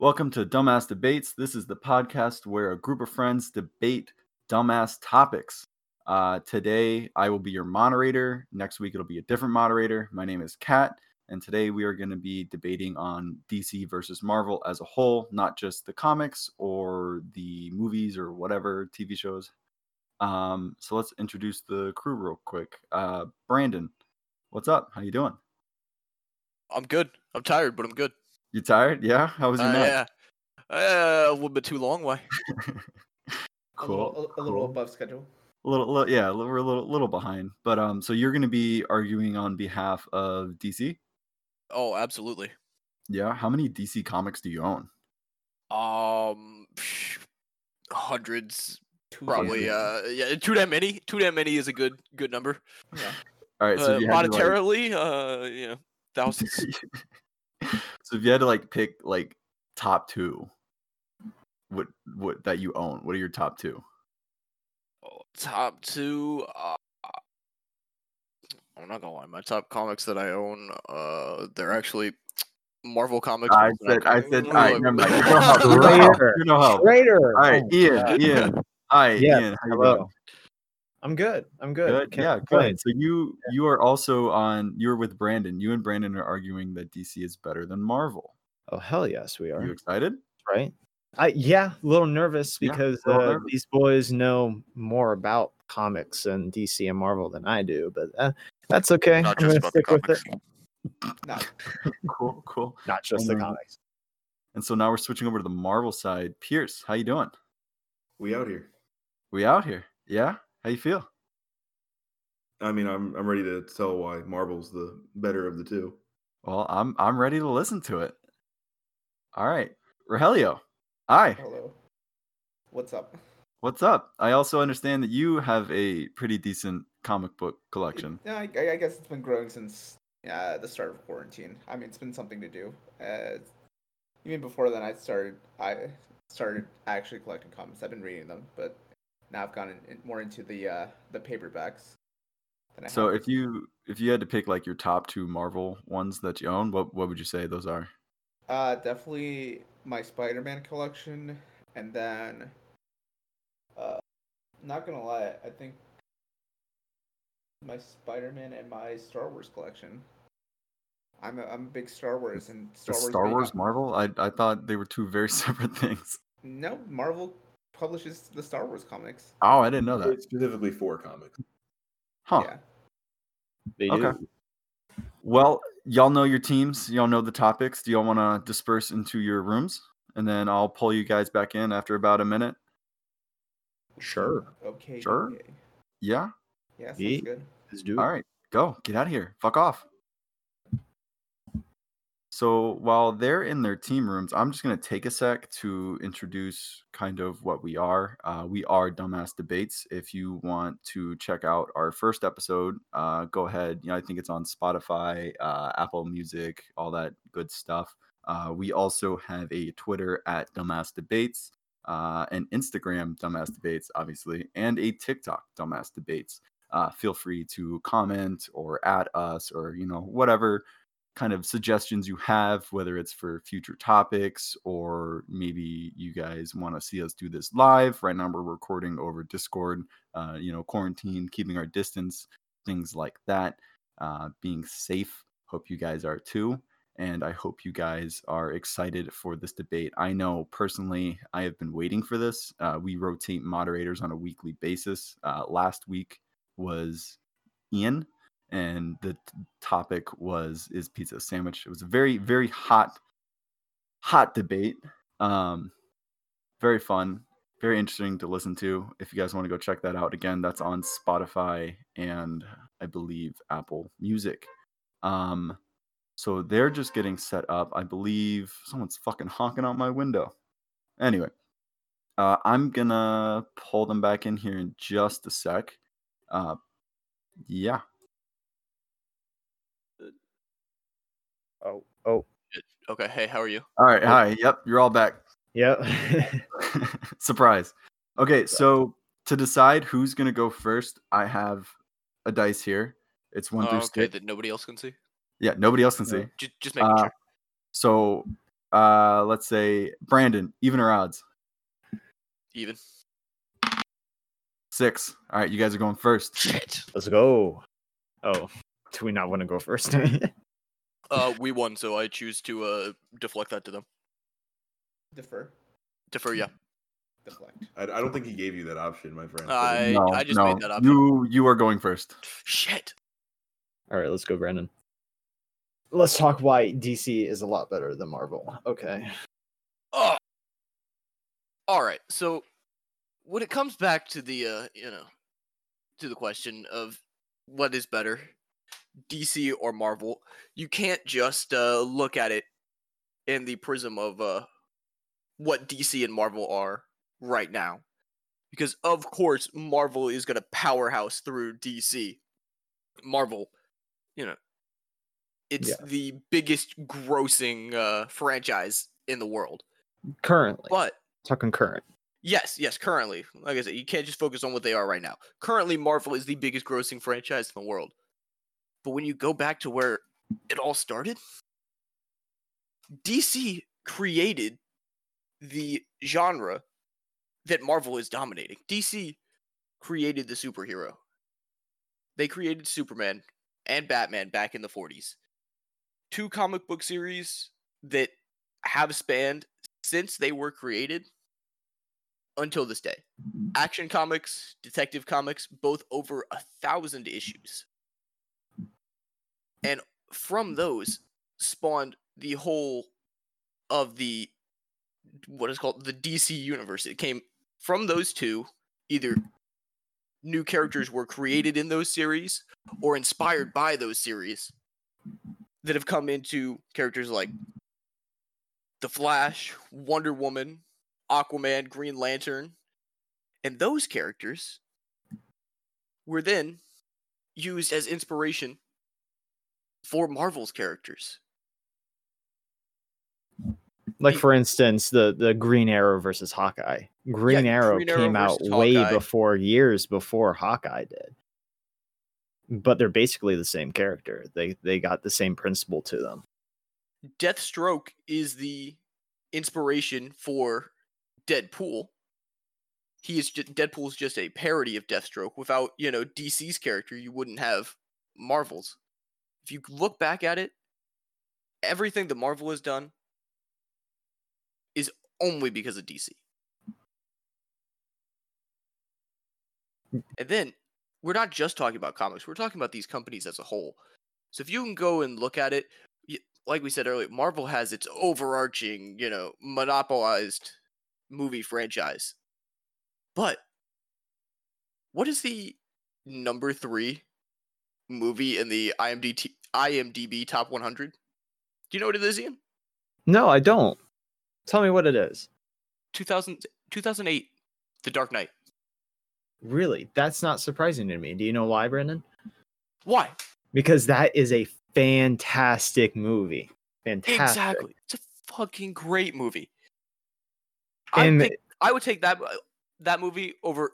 Welcome to Dumbass Debates. This is the podcast where a group of friends debate dumbass topics. Uh, today, I will be your moderator. Next week, it'll be a different moderator. My name is Kat, and today we are going to be debating on DC versus Marvel as a whole, not just the comics or the movies or whatever TV shows. Um, so let's introduce the crew real quick. Uh, Brandon, what's up? How you doing? I'm good. I'm tired, but I'm good. You tired? Yeah. How was your Uh, night? yeah. Uh, a little bit too long. Why? cool. A little, a, a little cool. above schedule. A little, li- yeah, li- we're a little, little behind. But um, so you're going to be arguing on behalf of DC. Oh, absolutely. Yeah. How many DC comics do you own? Um, hundreds, Two probably. years. Uh, yeah, too damn many. Too damn many is a good good number. Yeah. All right. So Uh, if you had like- monetarily, uh, yeah, thousands. so if you had to like pick like top two, what what that you own? What are your top two? Oh, top two. Uh, I'm not gonna lie. My top comics that I own, uh, they're actually Marvel comics. I said, I said, all right, look, never mind. You're no. You're no. Traitor. You're no help. Traitor. All right, Ian, Ian. Hi, Yes, Ian. Hello. Doing? I'm good. I'm good. Good. Can't Yeah, complain. good. So you you are also on. You're with Brandon. You and Brandon are arguing that DC is better than Marvel. Oh hell yes, we Are are. you excited? Right. I yeah, a little nervous because a little uh, nervous. these boys know more about comics and DC and Marvel than I do, but uh, that's okay. Not I'm just gonna about the stick with comics. it. Not, Cool, cool. not just the Um, comics. And so now we're switching over to the Marvel side. Pierce, how you doing? We out here. We out here. Yeah. How you feel? I mean, I'm I'm ready to tell why Marvel's the better of the two. Well, I'm I'm ready to listen to it. All right, Rogelio. Hi. Hello. What's up? What's up? I also understand that you have a pretty decent comic book collection. Yeah, I, I guess it's been growing since uh, the start of quarantine. I mean, it's been something to do. Uh, even before then, I started. I started actually collecting comics. I've been reading them, but now I've gone in, more into the uh, the paperbacks. Than I So have. if you if you had to pick like your top two Marvel ones that you own, what what would you say those are? uh, definitely my Spider-Man collection, and then, uh, not gonna lie, I think my Spider-Man and my Star Wars collection. I'm a, I'm a big Star Wars and The Star Wars. Star Wars Marvel? I I thought they were two very separate things. No, Marvel publishes the Star Wars comics. Oh, I didn't know that. It's specifically for comics. Huh. Yeah. They okay. do. Well, y'all know your teams. Y'all know the topics. Do y'all want to disperse into your rooms, and then I'll pull you guys back in after about a minute? Sure. Okay. Sure. okay. Yeah. Yeah, sounds Yeet. good. Let's do it. All right, go. Get out of here. Fuck off. So while they're in their team rooms, I'm just going to take a sec to introduce kind of what we are. Uh, we are Dumbass Debates. If you want to check out our first episode, uh, go ahead. You know, I think it's on Spotify, uh, Apple Music, all that good stuff. Uh, we also have a Twitter at Dumbass Debates, uh, an Instagram Dumbass Debates, obviously, and a TikTok Dumbass Debates uh, feel free to comment or add us or you know whatever kind of suggestions you have whether it's for future topics or maybe you guys want to see us do this live right now we're recording over discord uh, you know quarantine keeping our distance things like that uh, being safe hope you guys are too and I hope you guys are excited for this debate. I know personally, I have been waiting for this. Uh, we rotate moderators on a weekly basis. Uh, last week, was Ian, and the t- topic was is pizza a sandwich. It was a very very hot, hot debate. Um, very fun, very interesting to listen to. If you guys want to go check that out, again, that's on Spotify and I believe Apple Music. Um, so they're just getting set up. I believe someone's fucking honking out my window. Anyway, uh, I'm gonna pull them back in here in just a sec. Uh, yeah. Oh, oh, Okay. Hey, how are you? All right. Hi. Yep. You're all back. yep. Surprise. Okay. So to decide who's gonna go first, I have a dice here. It's one Oh, through okay, six. that nobody else can see. Yeah. Nobody else can see. Just, just making Uh, sure. So Uh, let's say Brandon, even or odds? Even. Six. All right, you guys are going first. Shit. Let's go. Oh, do we not want to go first? Uh, we won, so I choose to uh deflect that to them. Defer. Defer, yeah. Deflect. I, I don't think he gave you that option, my friend. I no, I just no. made that up. You you are going first. Shit. All right, let's go, Brandon. Let's talk why DC is a lot better than Marvel. Okay. Oh. All right. So when it comes back to the uh, you know, to the question of what is better, DC or Marvel, you can't just uh look at it in the prism of uh what DC and Marvel are right now. Because of course Marvel is going to powerhouse through DC. Marvel, you know, it's Yeah. the biggest grossing uh franchise in the world. Currently, But talking current. yes, yes, currently, like I said, you can't just focus on what they are right now. Currently, Marvel is the biggest grossing franchise in the world. But when you go back to where it all started, DC created the genre that Marvel is dominating. DC created the superhero. They created Superman and Batman back in the 40s. Two comic book series that have spanned since they were created until this day. Action comics, detective comics, both over a thousand issues. And from those spawned the whole of the what is called the DC universe. It came from those two, either new characters were created in those series or inspired by those series that have come into characters like the Flash, Wonder Woman, Aquaman, Green Lantern, and those characters were then used as inspiration for Marvel's characters. Like for instance, the the Green Arrow versus Hawkeye. Green Arrow Green Arrow came out way Hawkeye. before years before Hawkeye did. But they're basically the same character. They they got the same principle to them. Deathstroke is the inspiration for Deadpool. He is just, Deadpool's just a parody of Deathstroke. Without you know DC's character, you wouldn't have Marvel's. If you look back at it, everything that Marvel has done is only because of DC. And then we're not just talking about comics, we're talking about these companies as a whole. So if you can go and look at it, like we said earlier, Marvel has its overarching, you know, monopolized movie franchise. But what is the number three movie in the IMDb, IMDb top 100? Do you know what it is, Ian? No, I don't. Tell me what it is. 2000, 2008, The Dark Knight. Really? That's not surprising to me. Do you know why, Brendan? Why? Because that is a fantastic movie. Fantastic. Exactly. It's a fucking great movie. I think I would take that uh, that movie over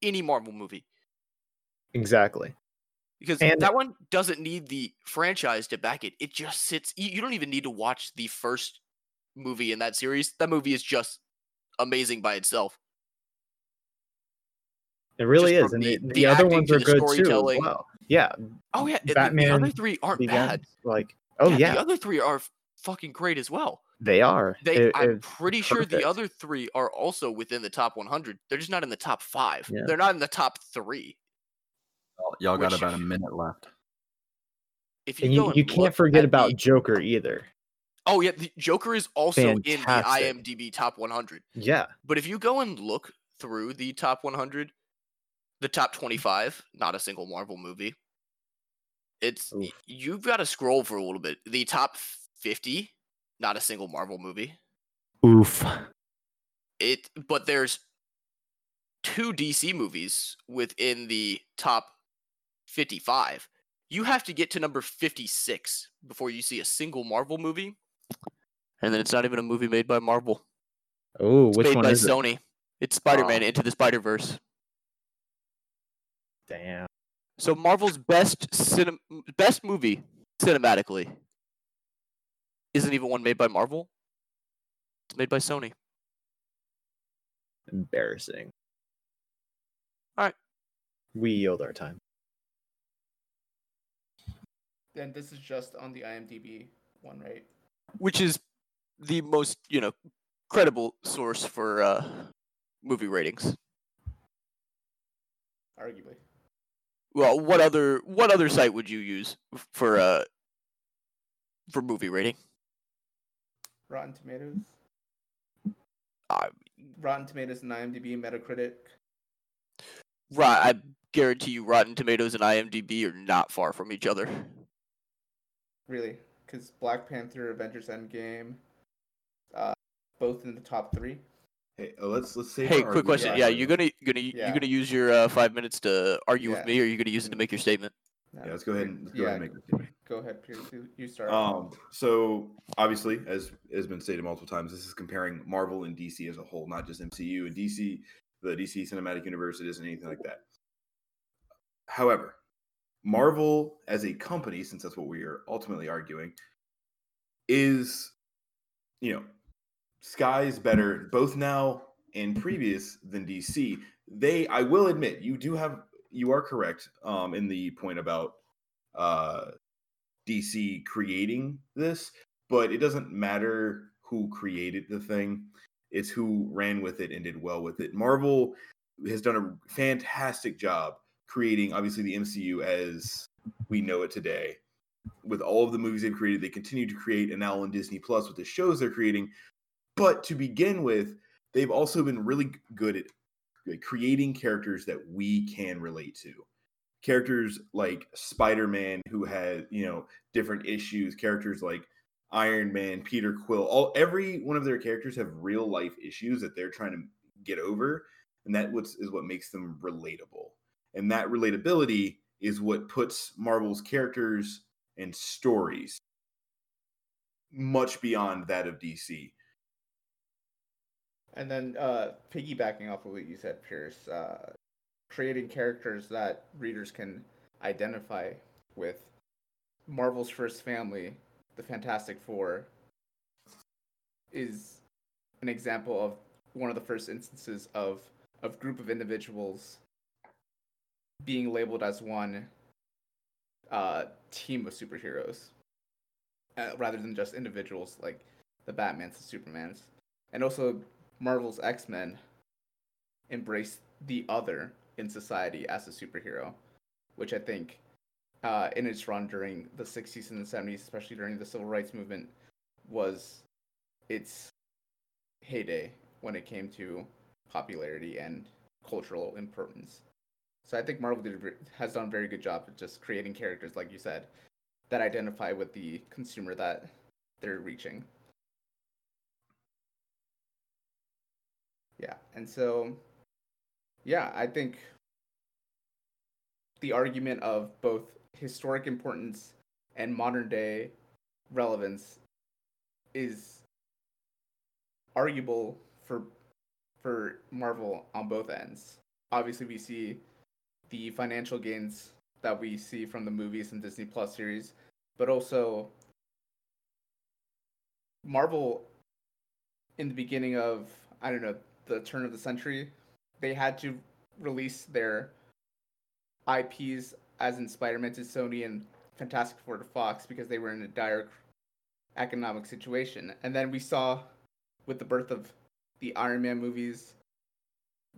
any Marvel movie exactly. Because And- that one doesn't need the franchise to back it. It just sits. You, don't even need to watch the first movie in that series. That movie is just amazing by itself. It really Just is. And the- the, the the other ones are good too. As well. Yeah. Oh yeah, the- the, other three aren't bad. Like, oh yeah, the other three are fucking great as well. they are. They, It- I'm pretty sure the other three are also within the top 100. They're just not in the top five. Yeah. They're not in the top three. Y'all got about a minute left. If you and you, and you can't forget about the- Joker either. oh yeah, the Joker is also in the IMDb top 100. Yeah. But if you go and look through the top 100, the top 25, not a single Marvel movie. It's Oof. you've got to scroll for a little bit. The top 50, not a single Marvel movie. Oof. it but there's two DC movies within the top 55. You have to get to number 56 before you see a single Marvel movie. And then it's not even a movie made by Marvel. Oh, It's which made one by is it? Sony. It's Spider-Man Oh. Into the Spider-Verse. Damn. So Marvel's best cinem- best movie cinematically isn't even one made by Marvel. It's made by Sony. Embarrassing. Alright. We yield our time. Then this is just on the IMDb one, right? which is the most you know credible source for uh, movie ratings. Arguably. Well, what other what other site would you use for uh for movie rating? Rotten Tomatoes. Uh, Rotten Tomatoes and IMDb, Metacritic. Right, I guarantee you, Rotten Tomatoes and IMDb are not far from each other. Really, because Black Panther, Avengers Endgame, uh, both in the top three. Hey, uh, let's let's say. Hey, quick question. Yeah, you're gonna gonna Yeah. you gonna use your uh, five minutes to argue Yeah. with me, or you're you gonna use it to make your statement? No, Yeah, let's go ahead and let's go Yeah. ahead and make this statement. Go ahead, Pierce. You, you start. Um, so obviously, as has been stated multiple times, this is comparing Marvel and DC as a whole, not just MCU and DC, the DC Cinematic Universe. It isn't anything like that. However, Marvel as a company, since that's what we are ultimately arguing, is you know, skies better both now and previous than DC. They, I will admit, you do have, you are correct um, in the point about uh DC creating this, but it doesn't matter who created the thing. It's who ran with it and did well with it. Marvel has done a fantastic job creating, obviously, the MCU as we know it today. With all of the movies they've created, they continue to create, and now on Disney Plus with the shows they're creating. But to begin with, they've also been really good at at creating characters that we can relate to characters like Spider-Man who has you know, different issues, characters like Iron Man, Peter Quill, all every one of their characters have real life issues that they're trying to get over, and that is what makes them relatable. And that relatability is what puts Marvel's characters and stories much beyond that of DC. And then uh, piggybacking off of what you said, Pierce, uh, creating characters that readers can identify with. Marvel's first family, the Fantastic Four, is an example of one of the first instances of a group of individuals being labeled as one uh, team of superheroes, uh, rather than just individuals like the Batmans and Supermans. And also, Marvel's X Men embrace the other in society as a superhero, which I think, uh, in its run during the 60s and the 70s, especially during the civil rights movement, was its heyday when it came to popularity and cultural importance. So I think Marvel did, has done a very good job of just creating characters, like you said, that identify with the consumer that they're reaching. Yeah, and so, yeah, I think the argument of both historic importance and modern day relevance is arguable for for Marvel on both ends. Obviously, we see the financial gains that we see from the movies and Disney Plus series, but also Marvel in the beginning of I don't know the turn of the century, they had to release their IPs as in Spider-Man to Sony and Fantastic Four to Fox because they were in a dire economic situation. And then we saw with the birth of the Iron Man movies,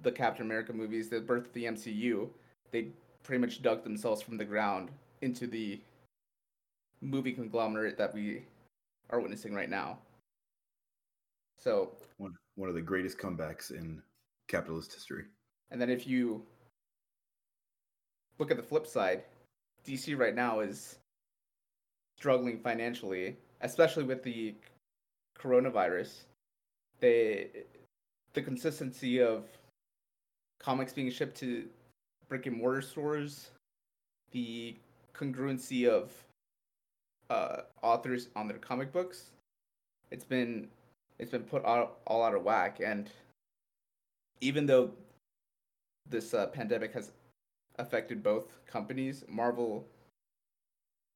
the Captain America movies, the birth of the MCU, they pretty much dug themselves from the ground into the movie conglomerate that we are witnessing right now. So, One one of the greatest comebacks in capitalist history. and then if you look at the flip side, DC right now is struggling financially, especially with the coronavirus. They the consistency of comics being shipped to brick and mortar stores, the congruency of uh, authors on their comic books, it's been it's been put all, all out of whack. And even though this uh, pandemic has affected both companies, Marvel,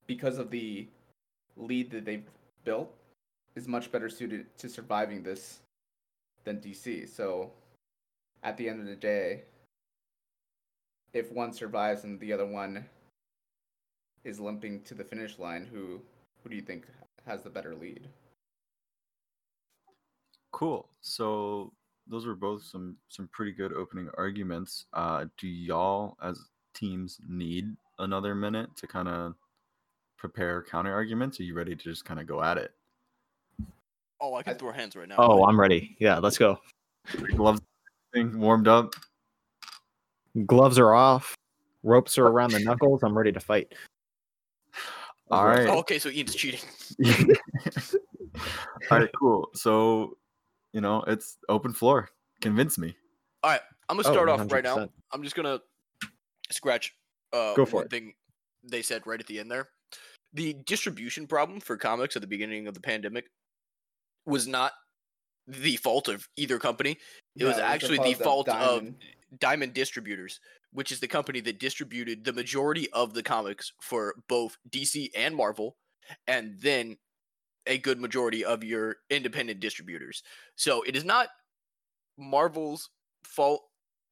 because of the lead that they've built, is much better suited to surviving this than DC. So at the end of the day, if one survives and the other one is limping to the finish line, who who do you think has the better lead? Cool. So those were both some some pretty good opening arguments. Uh, do y'all as teams need another minute to kind of prepare counter arguments? Are you ready to just kind of go at it? Oh, I can I- throw hands right now. Oh, I'm ready. Yeah, let's go. Gloves thing warmed up. Gloves are off. Ropes are around the knuckles. I'm ready to fight. All right. Oh, okay, so Ian's cheating. All right, cool. So, you know, it's open floor. Convince me. All right, I'm gonna Oh, start off right now. I'm just gonna scratch uh, Go for one it. thing they said right at the end there. The distribution problem for comics at the beginning of the pandemic was not the fault of either company. It was No, actually the fault of Diamond. Distributors, which is the company that distributed the majority of the comics for both DC and Marvel, and then a good majority of your independent distributors. So it is not Marvel's fault,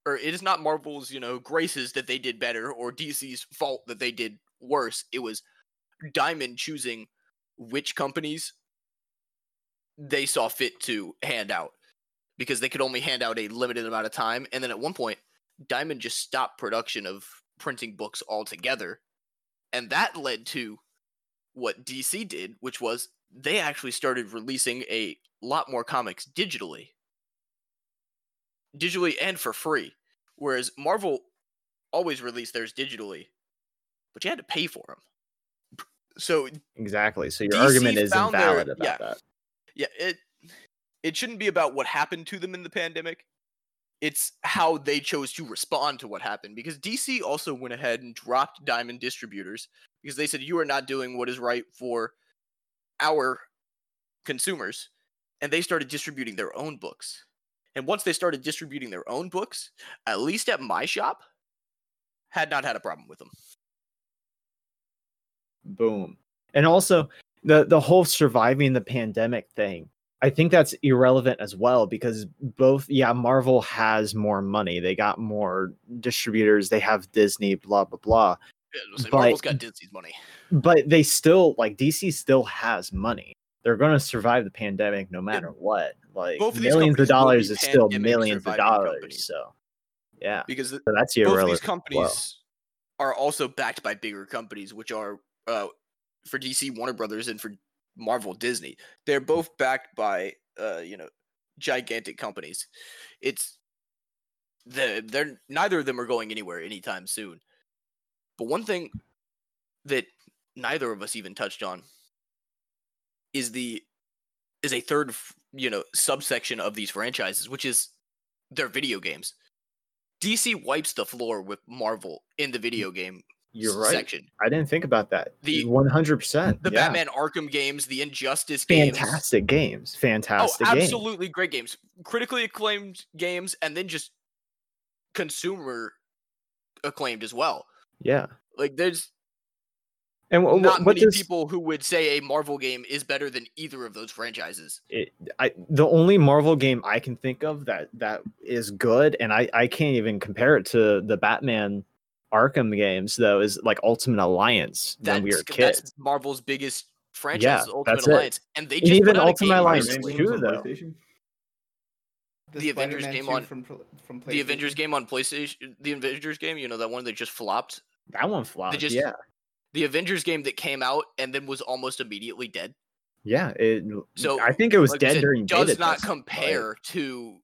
or it is not Marvel's, you know, graces that they did better, or DC's fault that they did worse. It was Diamond choosing which companies they saw fit to hand out because they could only hand out a limited amount of time. And then at one point, Diamond just stopped production of printing books altogether. And that led to what DC did, which was they actually started releasing a lot more comics digitally. Digitally and for free. Whereas Marvel always released theirs digitally, but you had to pay for them. So Exactly. So your DC argument is found their- invalid about yeah. that. yeah it it shouldn't be about what happened to them in the pandemic it's how they chose to respond to what happened because dc also went ahead and dropped diamond distributors because they said you are not doing what is right for our consumers and they started distributing their own books and once they started distributing their own books at least at my shop had not had a problem with them Boom. And also the the whole surviving the pandemic thing. I think that's irrelevant as well because both yeah, Marvel has more money. They got more distributors, they have Disney, blah blah blah. Yeah, But- marvel's got disney's money But they still like DC still has money. They're gonna survive the pandemic no matter what. Like both millions of dollars is still millions of dollars. companies. So yeah. because the, So that's both of irrelevant. these as well. companies are also backed by bigger companies, which are uh, for DC Warner Brothers and for Marvel Disney. They're both backed by uh, you know gigantic companies. It's the they're neither of them are going anywhere anytime soon. But one thing that neither of us even touched on is the is a third you know subsection of these franchises, which is their video games. DC wipes the floor with Marvel in the video game You're right. section. I didn't think about that. The- one hundred percent. The Batman Arkham games, the Injustice games. fantastic games. Fantastic oh, games. absolutely great games. Critically acclaimed games, and then just consumer acclaimed as well. Yeah. Like there's And wh- wh- not what many does people who would say a Marvel game is better than either of those franchises. it, I the only Marvel game I can think of that that is good, and I I can't even compare it to the Batman Arkham games though, is like Ultimate Alliance when we were kids. That's Marvel's biggest franchise, Yeah, Ultimate that's it. Alliance, and they And just even put out a Ultimate game Alliance recently. too, on though. PlayStation? The Avengers game on- from, from The Avengers PlayStation. game on PlayStation, the Avengers game, you know that one that just flopped. That one flopped. just- yeah, The Avengers game that came out and then was almost immediately dead. yeah. It, So, I think it was Like dead said, during does beta not testing, like, compare to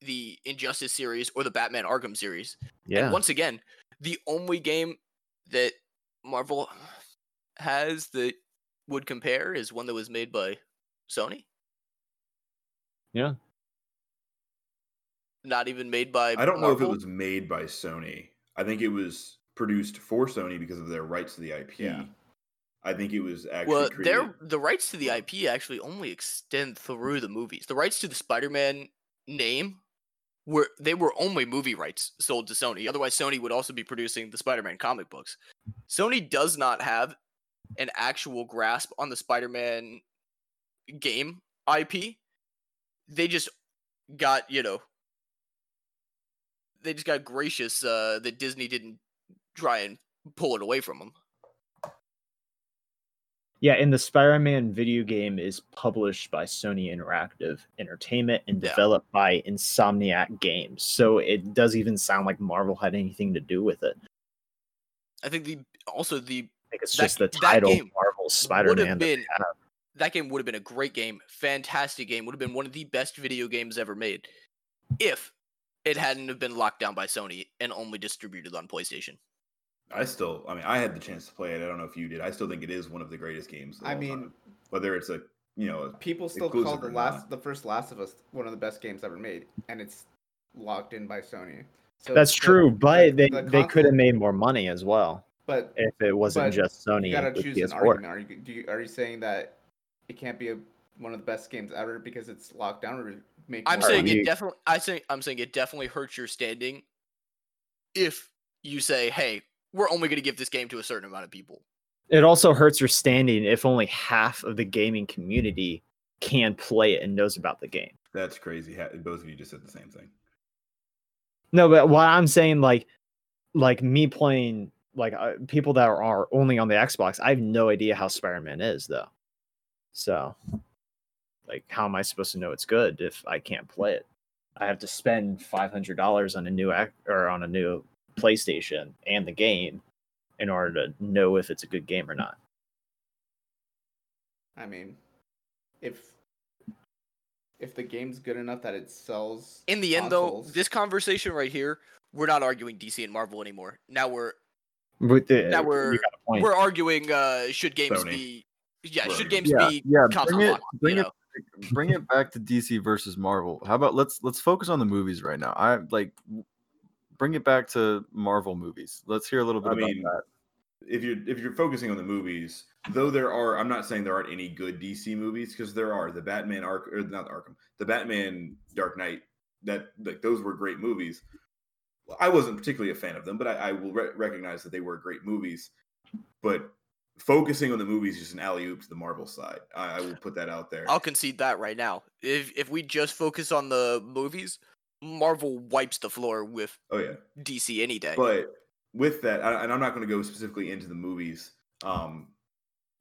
the Injustice series or the Batman Arkham series. yeah, And once again, the only game that Marvel has that would compare is one that was made by Sony. Yeah. Not even made by I don't know if it was made by Sony. I think it was produced for Sony because of their rights to the IP. Yeah. I think it was actually Well, created. their the rights to the IP actually only extend through the movies. The rights to the Spider-Man name were they were only movie rights sold to Sony. Otherwise, Sony would also be producing the Spider-Man comic books. Sony does not have an actual grasp on the Spider-Man game IP. They just got you know they just got gracious uh, that Disney didn't try and pull it away from them. Yeah, and the Spider-Man video game is published by Sony Interactive Entertainment and Yeah. developed by Insomniac Games. So it does even sound like Marvel had anything to do with it. I think the also the I think it's That- just the title game Marvel Spider-Man. that they been have. that game would have been a great game, fantastic game, would have been one of the best video games ever made, if it hadn't have been locked down by Sony and only distributed on PlayStation. I still, I mean, I had the chance to play it. I don't know if you did. I still think it is one of the greatest games. of I all mean, time. whether it's a, you know, people still call the last, the first Last of Us, one of the best games ever made, and it's locked in by Sony. So That's the- true, but the- they, the they could have made more money as well But if it wasn't just Sony you gotta choose an PS4. argument. Are you, do you are you saying that it can't be a, one of the best games ever because it's locked down, or make? I'm saying money? it definitely. I say I'm saying it definitely hurts your standing if you say, "Hey, we're only going to give this game to a certain amount of people." It also hurts your standing if only half of the gaming community can play it and knows about the game. that's crazy. Ha- Both of you just said the same thing. No, but what I'm saying, like, like me playing, like uh, people that are, are only on the Xbox, I have no idea how Spider-Man is though. So, like, how am I supposed to know it's good if I can't play it? I have to spend five hundred dollars on a new ac- or on a new PlayStation and the game in order to know if it's a good game or not. I mean, if if the game's good enough that it sells. In the end, though, this conversation right here, we're not arguing DC and Marvel anymore. Now we're But the- Now we're- got a point. we're arguing uh should games Sony. be yeah We're should games Yeah, be yeah. console Bring it, locked, bring it, know? bring it back to DC versus Marvel. How about let's let's focus on the movies right now. I like w- bring it back to Marvel movies. Let's hear a little bit I about mean, that. if you're if you're focusing on the movies, though there are, I'm not saying there aren't any good DC movies because there are. The Batman Ark or not the Arkham, the Batman Dark Knight. That like those were great movies. I wasn't particularly a fan of them, but I, I will re- recognize that they were great movies. But focusing on the movies is just an alley oop to the Marvel side. I, I will put that out there. I'll concede that right now. If if we just focus on the movies, Marvel wipes the floor with oh yeah. DC any day. But with that, and I'm not going to go specifically into the movies, um,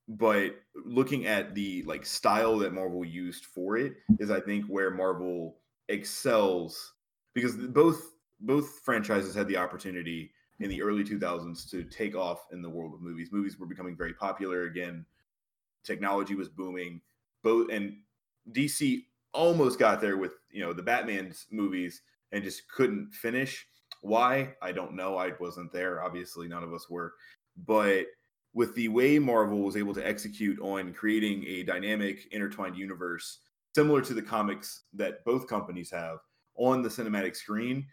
but looking at the like style that Marvel used for it is, I think, where Marvel excels because both both franchises had the opportunity in the early 2000s to take off in the world of movies. Movies were becoming very popular again. Technology was booming. Both and DC almost got there with you know the Batman's movies and just couldn't finish. Why? I don't know. I wasn't there. Obviously, none of us were. But with the way Marvel was able to execute on creating a dynamic, intertwined universe similar to the comics that both companies have on the cinematic screen,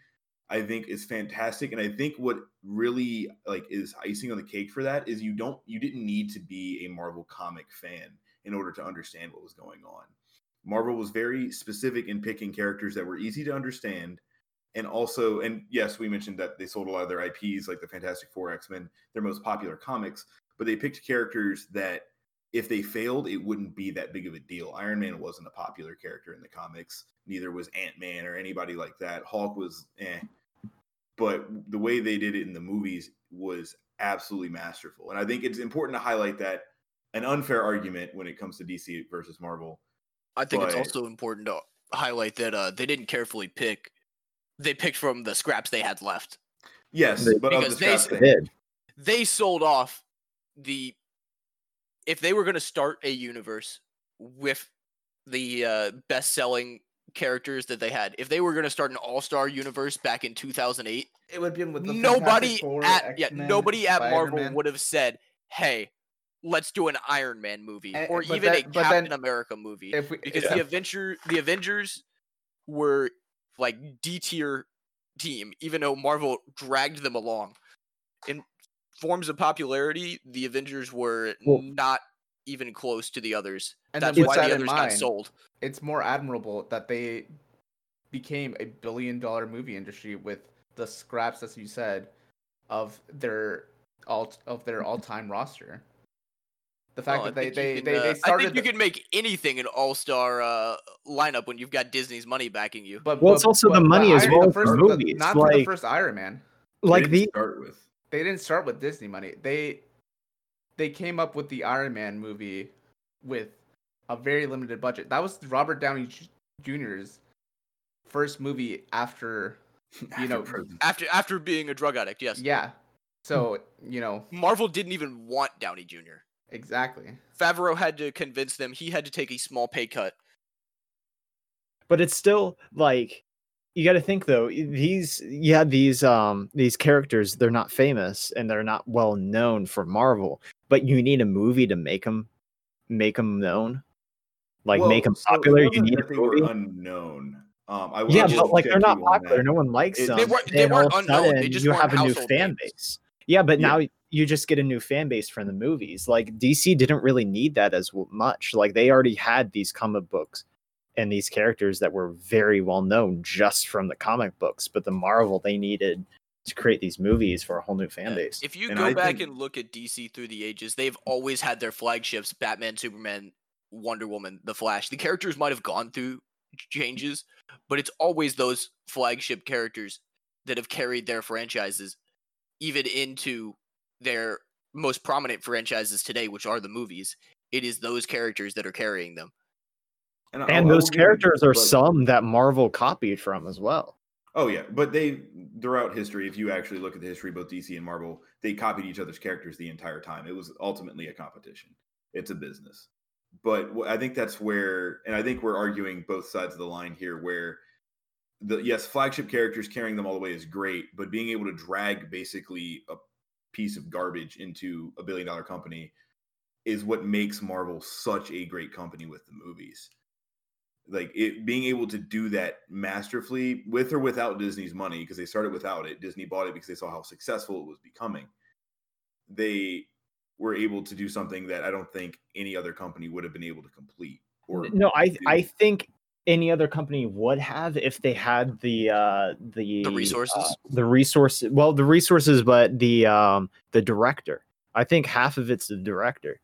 I think is fantastic. And I think what really like is icing on the cake for that is you don't you didn't need to be a Marvel comic fan in order to understand what was going on. Marvel was very specific in picking characters that were easy to understand. And also and yes we mentioned that they sold a lot of their ips like the fantastic four x-men their most popular comics but they picked characters that if they failed it wouldn't be that big of a deal. Iron man wasn't a popular character in the comics neither was ant-man or anybody like that. Hulk was eh. But the way they did it in the movies was absolutely masterful. And i think it's important to highlight that an unfair argument when it comes to dc versus marvel I think it's also important to highlight that uh, they didn't carefully pick. They picked from the scraps they had left. yes They- but of the because they They they- sold off the. If they were going to start a universe with the uh, best-selling characters that they had, if they were going to start an all-star universe back in 2008, it would be with the nobody Fantastic Four, at yeah, X-Men, nobody at Marvel Spider-Man. would have said, "Hey, let's do an Iron Man movie Eh, or even then- a Captain then America movie." If we, because if- the Avenger the Avengers were like D tier team, even though Marvel dragged them along. In forms of popularity, the Avengers were Well- not even close to the others. And That's why that the others got mind, sold. it's more admirable that they became a billion dollar movie industry with the scraps, as you said, of their all of their all time roster. The fact Well, that they they, can, they, uh, they started. I think you the- can make anything an all-star uh, lineup when you've got Disney's money backing you. but, Well, it's also the but- but money as well the as the first, the- movies, not for the first Iron Man. They like didn't the start with. They didn't start with Disney money. They they came up with the Iron Man movie with a very limited budget. That was Robert Downey Jr.'s first movie after You know. After after being a drug addict, yes. yeah. So you know Marvel didn't even want Downey Jr. exactly. Favreau had to convince them he had to take a small pay cut. but it's still like you got to think though these yeah these um these characters they're not famous and they're not well known for marvel but you need a movie to make them make them known like Well, make them so popular you need that a they were movie unknown. Um, I will yeah but like they're not popular that. no one likes It- them They weren't- they weren't of a unknown, they just you have a new fan names. base yeah but Yeah. now you just get a new fan base from the movies. Like dc didn't really need that as much. Like they already had these comic books and these characters that were very well known just from the comic books but the marvel they needed to create these movies for a whole new fan base. If you And go I back think- and look at DC through the ages, they've always had their flagships: Batman, Superman, Wonder Woman, The Flash. The characters might have gone through changes, but it's always those flagship characters that have carried their franchises, even into their most prominent franchises today, which are the movies. It is those characters that are carrying them. And, and those will give you characters are but- some that marvel copied from as well Oh yeah, but they throughout history, if you actually look at the history both DC and Marvel, they copied each other's characters the entire time. It was ultimately a competition. It's a business. But I think that's where, and I think we're arguing both sides of the line here, where the yes, flagship characters carrying them all the way is great, but being able to drag basically a piece of garbage into a billion dollar company is what makes Marvel such a great company with the movies like it being able to do that masterfully with or without Disney's money because they started without it. Disney bought it because they saw how successful it was becoming. They were able to do something that I don't think any other company would have been able to complete. Or no i do. i think any other company would have if they had the uh the The resources? uh, the resources well the resources but the um the director i think half of it's the director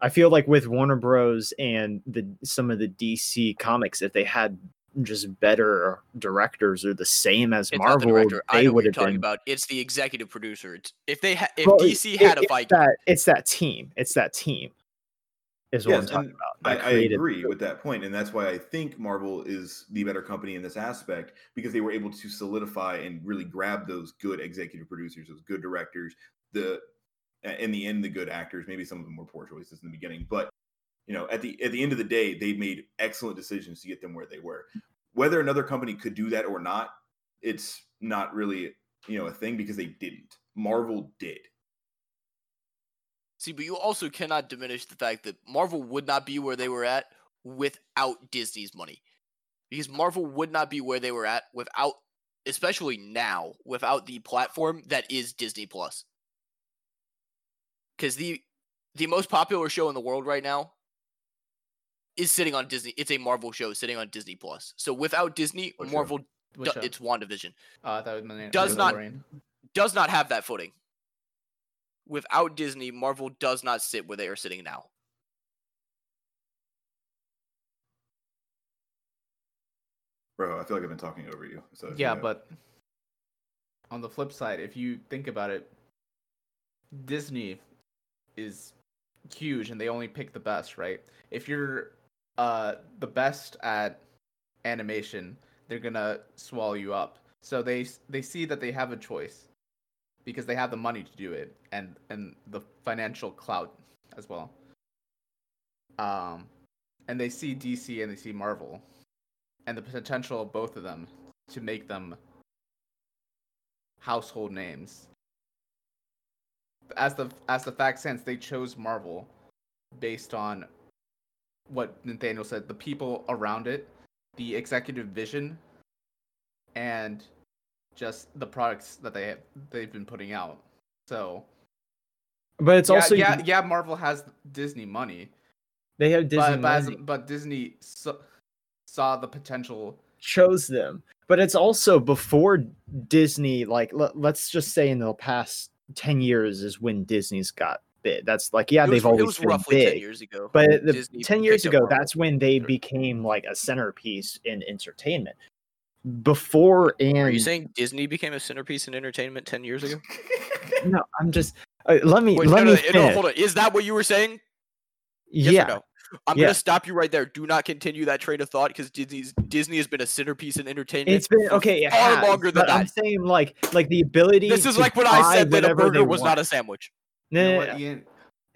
i feel like with warner bros and the some of the dc comics if they had just better directors or the same as It's the marvel director. They would have talking been about. It's the executive producer. It's, if they ha- if Well, DC it- had a it's fight, that it's that team it's that team is what i'm Yes, talking about I, I agree with that point, and that's why I think Marvel is the better company in this aspect because they were able to solidify and really grab those good executive producers, those good directors, the in the end the good actors. Maybe some of them were poor choices in the beginning, but you know at the at the end of the day, they made excellent decisions to get them where they were. Whether another company could do that or not, it's not really you know a thing because they didn't. Marvel did. See, but you also cannot diminish the fact that Marvel would not be where they were at without Disney's money. Because Marvel would not be where they were at without, especially now, without the platform that is Disney Plus. Because the the most popular show in the world right now is sitting on Disney. It's a Marvel show sitting on Disney Plus. So without Disney? Marvel, do- it's WandaVision, uh, that was my name. does not- does not have that footing. Without Disney, Marvel does not sit where they are sitting now. Bro, I feel like I've been talking over you. So if you Yeah, but on the flip side, if you think about it, Disney is huge and they only pick the best, right? If you're uh the best at animation, they're going to swallow you up. So they they see that they have a choice because they have the money to do it and and the financial clout as well. Um and they see DC and they see Marvel and the potential of both of them to make them household names. As the as the fact sense, they chose Marvel based on what Nathaniel said, the people around it, the executive vision, and just the products that they have they've been putting out. So but it's yeah, also yeah, yeah, Marvel has Disney money, they have disney but but, as, money. but Disney saw, saw the potential chose them but it's also before disney like let, let's just say in the past 10 years is when disney's got bit. That's like yeah, was, they've always been roughly big. ten years ago. But the, 10 years ago, Marvel. that's when they became like a centerpiece in entertainment. Before and Are you saying Disney became a centerpiece in entertainment ten years ago? no, I'm just uh, let me Wait, let no, me no, no, finish. hold on. Is that what you were saying? Yes yeah, no? I'm Yeah. gonna stop you right there. Do not continue that train of thought because Disney's Disney has been a centerpiece in entertainment. it's been for okay. It far has, longer than but I'm saying like like the ability. This is to like when I said that a burger was want. not a sandwich. No, You know no, what, no, Ian?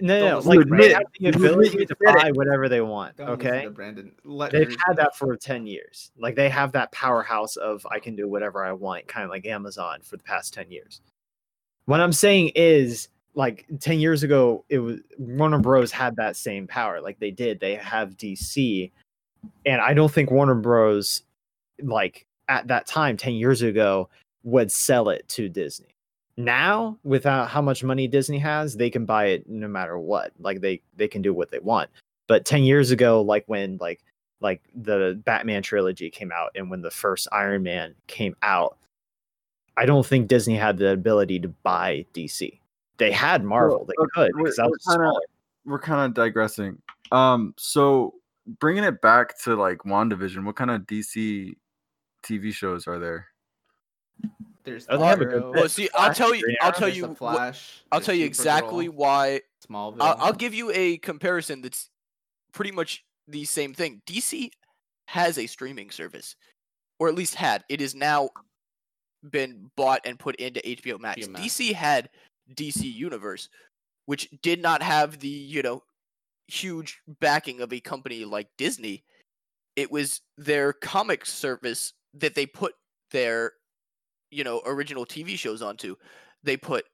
No, no, like listen to they Brandon. have the ability to it. buy whatever they want. Don't Okay, Brandon. Let they've had that for 10 years like they have that powerhouse of i can do whatever i want kind of like amazon for the past 10 years what i'm saying is like 10 years ago it was warner bros had that same power like they did they have dc and i don't think warner bros like at that time 10 years ago would sell it to disney now without how much money disney has they can buy it no matter what like they they can do what they want but 10 years ago like when like like the batman trilogy came out and when the first iron man came out i don't think disney had the ability to buy dc they had marvel they could we're- because that was kinda- we're kind of digressing. Um, so bringing it back to like WandaVision, what kind of DC TV shows are there? There's Oh, have a good Arrow. Well, see, I'll Flash, tell you. I'll tell there's you. the Flash. I'll there's tell you Supergirl, exactly why. Smallville. I'll, I'll give you a comparison that's pretty much the same thing. DC has a streaming service, or at least had. It is now been bought and put into HBO Max. HBO Max. DC had DC Universe, which did not have the you know huge backing of a company like Disney. It was their comic service that they put their you know original TV shows onto. They put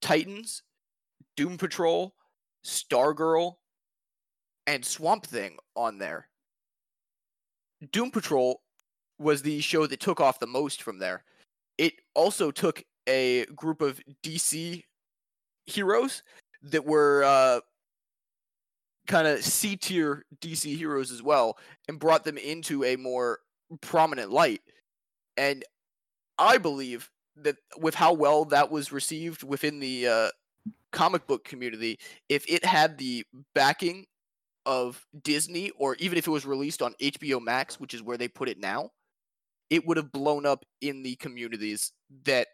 Titans, Doom Patrol, Stargirl, and Swamp Thing on there. Doom Patrol was the show that took off the most from there. It also took a group of DC heroes that were uh, kind of C tier DC heroes as well and brought them into a more prominent light. And I believe that with how well that was received within the uh, comic book community, if it had the backing of Disney, or even if it was released on HBO Max, which is where they put it now, it would have blown up in the communities that,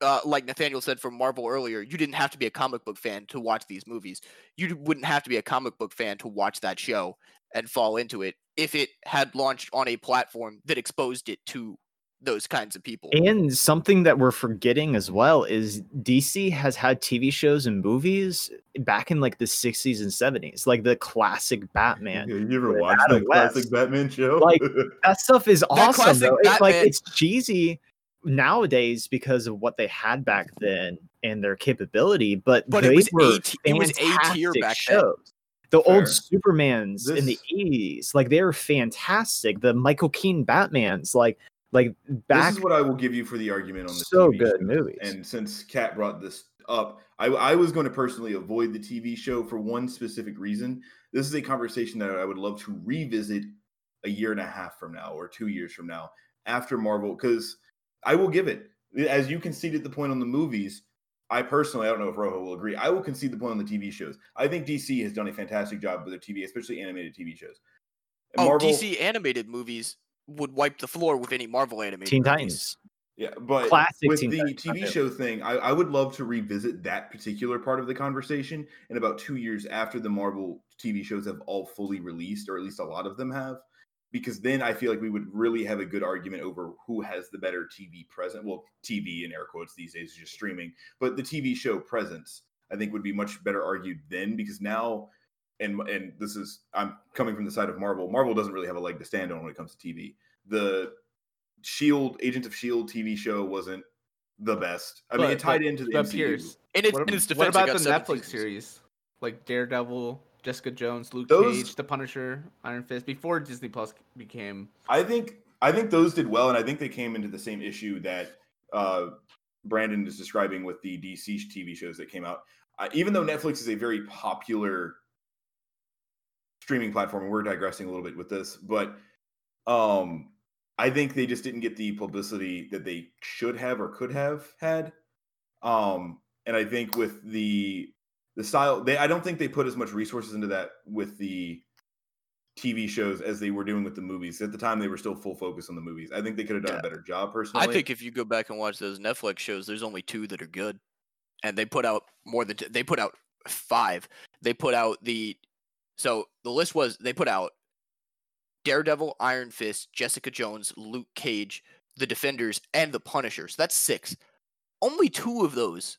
uh, like Nathaniel said from Marvel earlier, you didn't have to be a comic book fan to watch these movies. You wouldn't have to be a comic book fan to watch that show and fall into it if it had launched on a platform that exposed it to those kinds of people. And something that we're forgetting as well is DC has had TV shows and movies back in like the 60s and 70s, like the classic Batman. you ever watched Adam the classic Batman show? Like, That stuff is awesome. Though. It's like it's cheesy nowadays because of what they had back then and their capability, but, But it was were A t- it was A tier fantastic back then. shows. The Fair. old Supermans in the 80s, like they were fantastic. The Michael Keaton Batmans, like like back this is what I will give you for the argument on the so TV good shows. movies. And since Kat brought this up, I, I was going to personally avoid the TV show for one specific reason. This is a conversation that I would love to revisit a year and a half from now or two years from now after Marvel, because I will give it. As you conceded the point on the movies, I personally, I don't know if Rojo will agree. I will concede the point on the TV shows. I think DC has done a fantastic job with their TV, especially animated TV shows. And oh, DC animated movies would wipe the floor with any Marvel animated Teen movies. Titans. Yeah, but Classic with the Titans, TV show thing, I, I would love to revisit that particular part of the conversation in about two years after the Marvel TV shows have all fully released, or at least a lot of them have, because then I feel like we would really have a good argument over who has the better TV present. Well, TV in air quotes these days is just streaming, but the TV show presence I think would be much better argued then because now. And, and this is I'm coming from the side of Marvel. Marvel doesn't really have a leg to stand on when it comes to TV. The Shield Agents of Shield TV show wasn't the best. I mean, it tied but- into the but MCU. Pierce, In its, what, in its what defense, it about the Netflix seasons. series like Daredevil, Jessica Jones, Luke Those- Cage, The Punisher, Iron Fist before Disney Plus became? I think I think those did well, and I think they came into the same issue that uh, Brandon is describing with the DC TV shows that came out. Uh, even though Netflix is a very popular streaming platform, and we're digressing a little bit with this, but um, I think they just didn't get the publicity that they should have or could have had. Um, and I think with the the style, they I don't think they put as much resources into that with the TV shows as they were doing with the movies. At the time, they were still full focus on the movies. I think they could have done Yeah. a better job. Personally, I think if you go back and watch those Netflix shows, there's only two that are good, and they put out more than t- they put out five. They put out the so the list was they put out Daredevil, Iron Fist, Jessica Jones, Luke Cage, The Defenders, and The Punisher. So that's six. Only two of those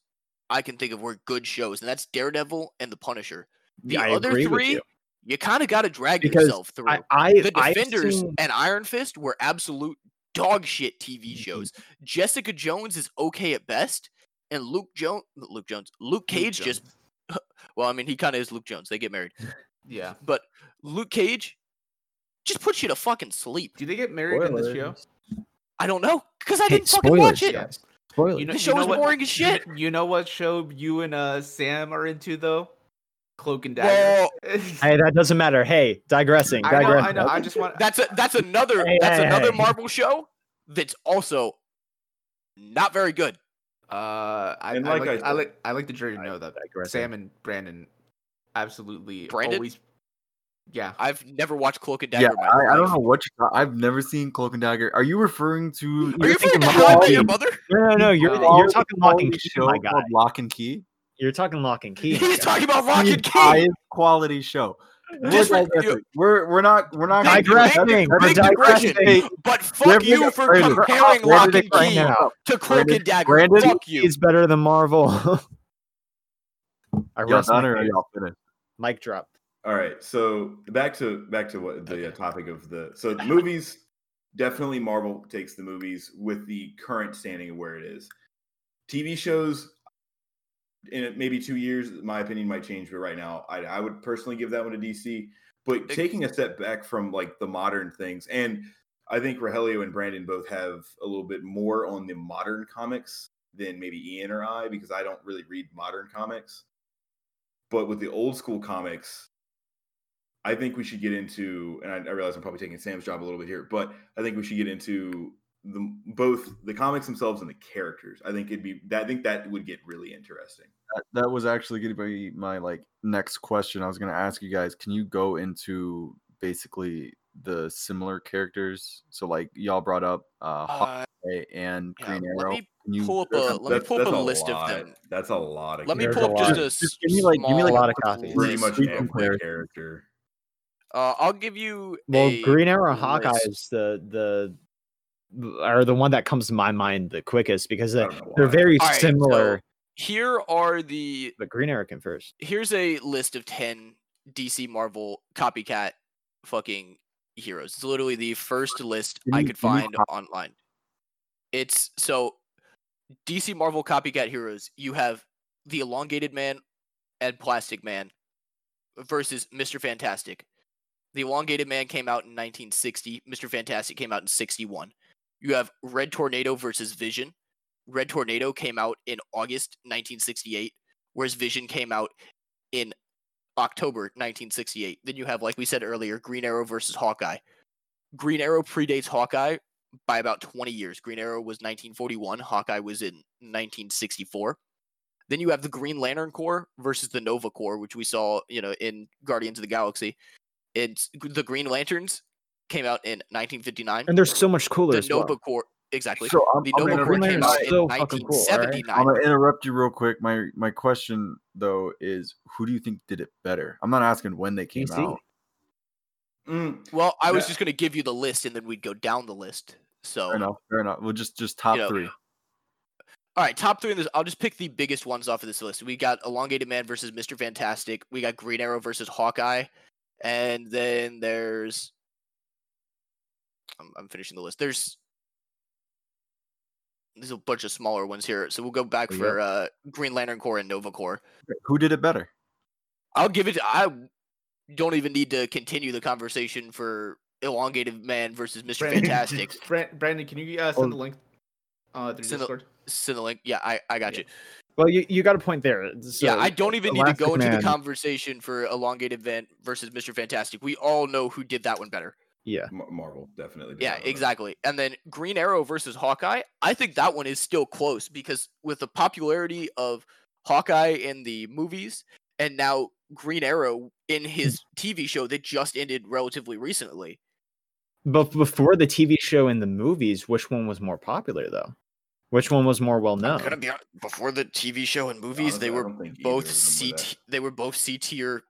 I can think of were good shows, and that's Daredevil and The Punisher. The I other three, you. you, kind of got to drag Because yourself through I, I the Defenders seen- and Iron Fist were absolute dog shit TV mm-hmm. shows. Jessica Jones is okay at best, and Luke Jones, Luke Jones, Luke Cage just. Well, I mean, he kind of is Luke Jones. They get married, Yeah. but Luke Cage just puts you to fucking sleep. Do they get married in this show? I don't know because I didn't fucking watch it. guys. Spoilers. You know, The you show know is what- boring as shit. You know what show you and uh Sam are into though? Cloak and Dagger. Well, Hey, that doesn't matter. Hey, digressing. I know. I know. I just want. that's a that's another Hey, that's hey, another hey. Marvel show that's also not very good. Uh, I, And I like like, I I, like I like the jury to know that digressing. Sam and Brandon absolutely Brandon? always. Yeah. I've never watched Cloak and Dagger. Yeah, I, I don't know what you. I've never seen Cloak and Dagger. Are you referring to? Are you're you thinking thinking about How I Met Lock Your Mother? No, no, no. You're you're talking lock and key, show my guy. Locke and Key. You're talking lock and key. my He's talking about Locke and Key. highest quality show. We're, Just re- you- we're we're not we're not Big- Digressing. big- We're big digression. But fuck you for comparing Brandon, Lock and Brandon, Key now. to Cloak and Dagger. Brandon- Fuck you. He's better than Marvel. I y'all rest done or are y'all finished? Mic drop. All right, so back to back to what the uh, topic of the so the movies definitely Marvel takes the movies with the current standing of where it is. TV shows in maybe two years, my opinion might change, but right now, I, I would personally give that one to DC. But Ex- taking a step back from like the modern things, and I think Rogelio and Brandon both have a little bit more on the modern comics than maybe Ian or I, because I don't really read modern comics. But with the old school comics, I think we should get into, and I, I realize I'm probably taking Sam's job a little bit here, but I think we should get into the both the comics themselves and the characters. I think it'd be that. I think that would get really interesting. That, that was actually going to be my like next question. I was going to ask you guys, can you go into basically the similar characters? So like y'all brought up uh, Uh, and yeah, Green let Arrow. me Can you pull up a let me pull up that's a list of lot. them. That's a lot of. Let me There's pull a up just a Just give me, like- give me, like, a lot of small copies. pretty much Street every comparison. character. Uh, I'll give you Well, a Green Arrow and Hawkeye list. is the the are the one that comes to my mind the quickest because they're, they're very All right, similar. so here are the but Green Arrow came first. here's a list of 10 DC Marvel copycat fucking heroes. It's literally the first list I could find online. It's so DC Marvel copycat heroes. You have the Elongated Man and Plastic Man versus Mr. Fantastic. The Elongated Man came out in 1960. Mr. Fantastic came out in 61. You have Red Tornado versus Vision. Red Tornado came out in August 1968, whereas Vision came out in October 1968. Then you have, like we said earlier, Green Arrow versus Hawkeye. Green Arrow predates Hawkeye by about 20 years. Green Arrow was 1941, Hawkeye was in 1964. Then you have the Green Lantern Corps versus the Nova Corps, which we saw, you know, in Guardians of the Galaxy. It's the Green Lanterns came out in 1959. And they're so much cooler the as well. Nova Corps, exactly. So I'm, the I'm Nova gonna, Corps Green came Lantern's out in so fucking cool, alright? 1979. I'm gonna interrupt you real quick. My my question though is, who do you think did it better? I'm not asking when they came DC. out. Mm, Well, I was just going to give you the list and then we'd go down the list. So, Fair enough. Fair enough. Well, just just top know, three. all right, top three in this. I'll just pick the biggest ones off of this list. We got Elongated Man versus Mr. Fantastic. We got Green Arrow versus Hawkeye. And then there's. I'm, I'm finishing the list. There's. There's a bunch of smaller ones here. So we'll go back Yeah. for uh, Green Lantern Corps and Nova Corps. Who did it better? I'll give it. I don't even need to continue the conversation for Elongated Man versus Mr. Brandon, Fantastic. Brandon, can you uh, send Oh. the link uh, through Send the- Send the link. Yeah, I, I got Yeah. you. Well, you, you got a point there. So, yeah, I don't even need to go Elastic into the conversation for Elongated Man versus Mr. Fantastic. We all know who did that one better. Yeah. Marvel definitely. Yeah, that one better. exactly. And then Green Arrow versus Hawkeye, I think that one is still close because with the popularity of Hawkeye in the movies, and now Green Arrow in his TV show that just ended relatively recently. But before the TV show and the movies, which one was more popular though? Which one was more well known? be hon- before the TV show and movies, Honestly, they were don't think either both of C- that. they were both C tier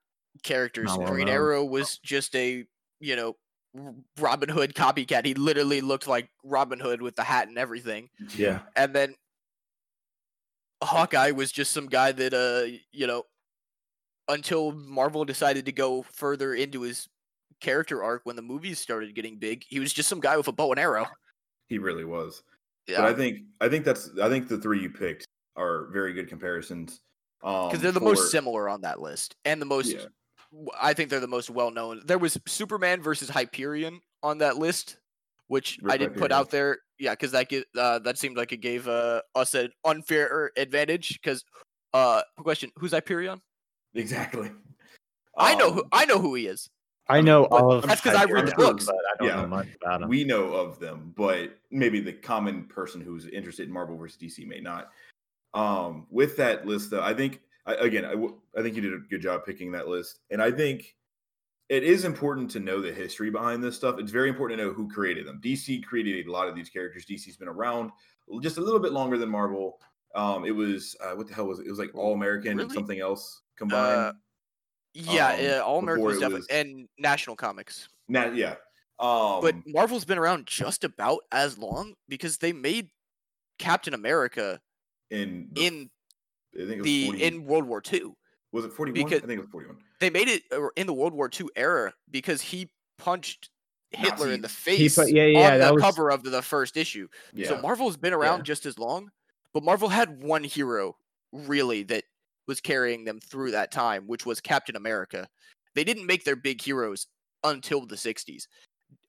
characters. Well Green known. Arrow was just a you know Robin Hood copycat. He literally looked like Robin Hood with the hat and everything. Yeah. And then Hawkeye was just some guy that uh you know until Marvel decided to go further into his character arc when the movies started getting big, he was just some guy with a bow and arrow. He really was. Yeah. But I think I think that's I think the three you picked are very good comparisons. Um, because they're the for- most similar on that list and the most Yeah. i think they're the most well known there was superman versus hyperion on that list which i didn't put out there yeah because that gi- uh, that seemed like it gave uh, us an unfair advantage because uh question who's hyperion Exactly. i know who Um, i know who he is I know But all of that's because I read the Hyperion, books. but I don't Yeah. know much about him. we know of them, but maybe the common person who's interested in Marvel versus DC may not. Um, with that list, though, I think I, again, I, w- I think you did a good job picking that list, and I think it is important to know the history behind this stuff. It's very important to know who created them. DC created a lot of these characters. DC's been around just a little bit longer than Marvel. Um, it was uh, what the hell was it? It was like All American and Really? something else combined. Uh, yeah Um, yeah all american was definitely was- and national comics Nah, yeah. Um, but marvel's been around just about as long because they made captain america in the, in I think it was the 40 in world war ii was it forty one? because- I think it was forty one. they made it uh, in the World War II era because he punched Hitler in the face put- yeah, yeah, on that the was- cover of the first issue. Yeah. So Marvel's been around just as long, but Marvel had one hero really that was carrying them through that time, which was Captain America. They didn't make their big heroes until the 60s.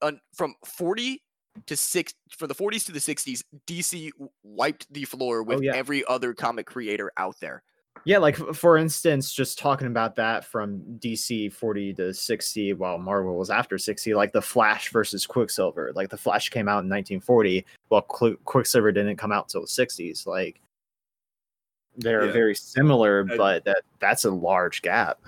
Un- from 40 to 6 for the 40s to the 60s, DC wiped the floor oh, with yeah. every other comic creator out there. Yeah, like for instance, just talking about that from DC 40 to 60, while Marvel was after 60, like the Flash versus Quicksilver. Like the Flash came out in 1940, while Qu- Quicksilver didn't come out until the 60s. Like they're Yeah. very similar, I- but that that's a large gap.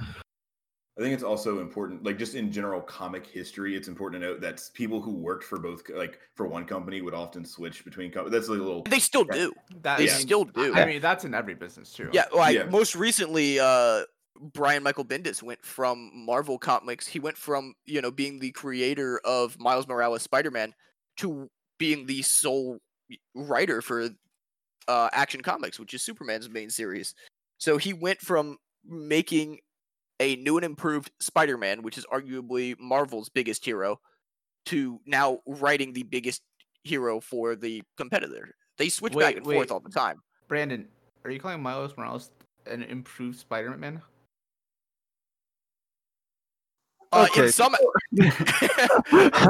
I think it's also important, like just in general comic history, it's important to note that people who worked for both, like for one company, would often switch between companies. That's like a little. They still do. That, They I mean, still do. I mean, that's in every business too. Yeah, like Yeah. most recently, uh, Brian Michael Bendis went from Marvel Comics. He went from you know being the creator of Miles Morales Spider-Man to being the sole writer for uh, Action Comics, which is Superman's main series. So he went from making a new and improved Spider-Man, which is arguably Marvel's biggest hero, to now writing the biggest hero for the competitor. They switch back Wait, and forth all the time. Brandon, are you calling Miles Morales an improved Spider-Man? Uh, Okay. In some,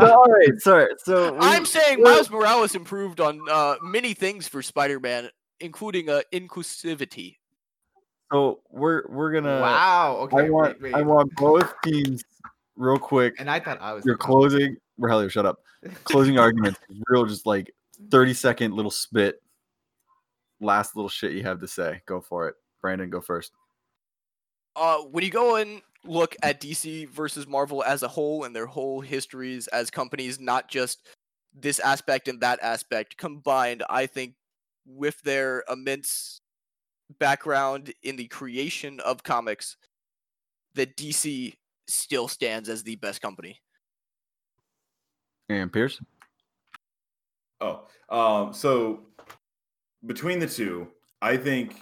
all right, sorry. So we- I'm saying Miles Morales improved on uh, many things for Spider-Man, including uh, inclusivity. So we're we're gonna. wow. Okay. I want wait, I want both teams real quick. And I thought I was Your the com- closing, Rogelio, shut up. Closing arguments, real just like thirty second little spit. Last little shit you have to say. Go for it, Brandon. Go first. Uh, when you go and look at DC versus Marvel as a whole and their whole histories as companies, not just this aspect and that aspect combined, I think with their immense background in the creation of comics, that DC still stands as the best company. And Pierce. Oh, um, so between the two, I think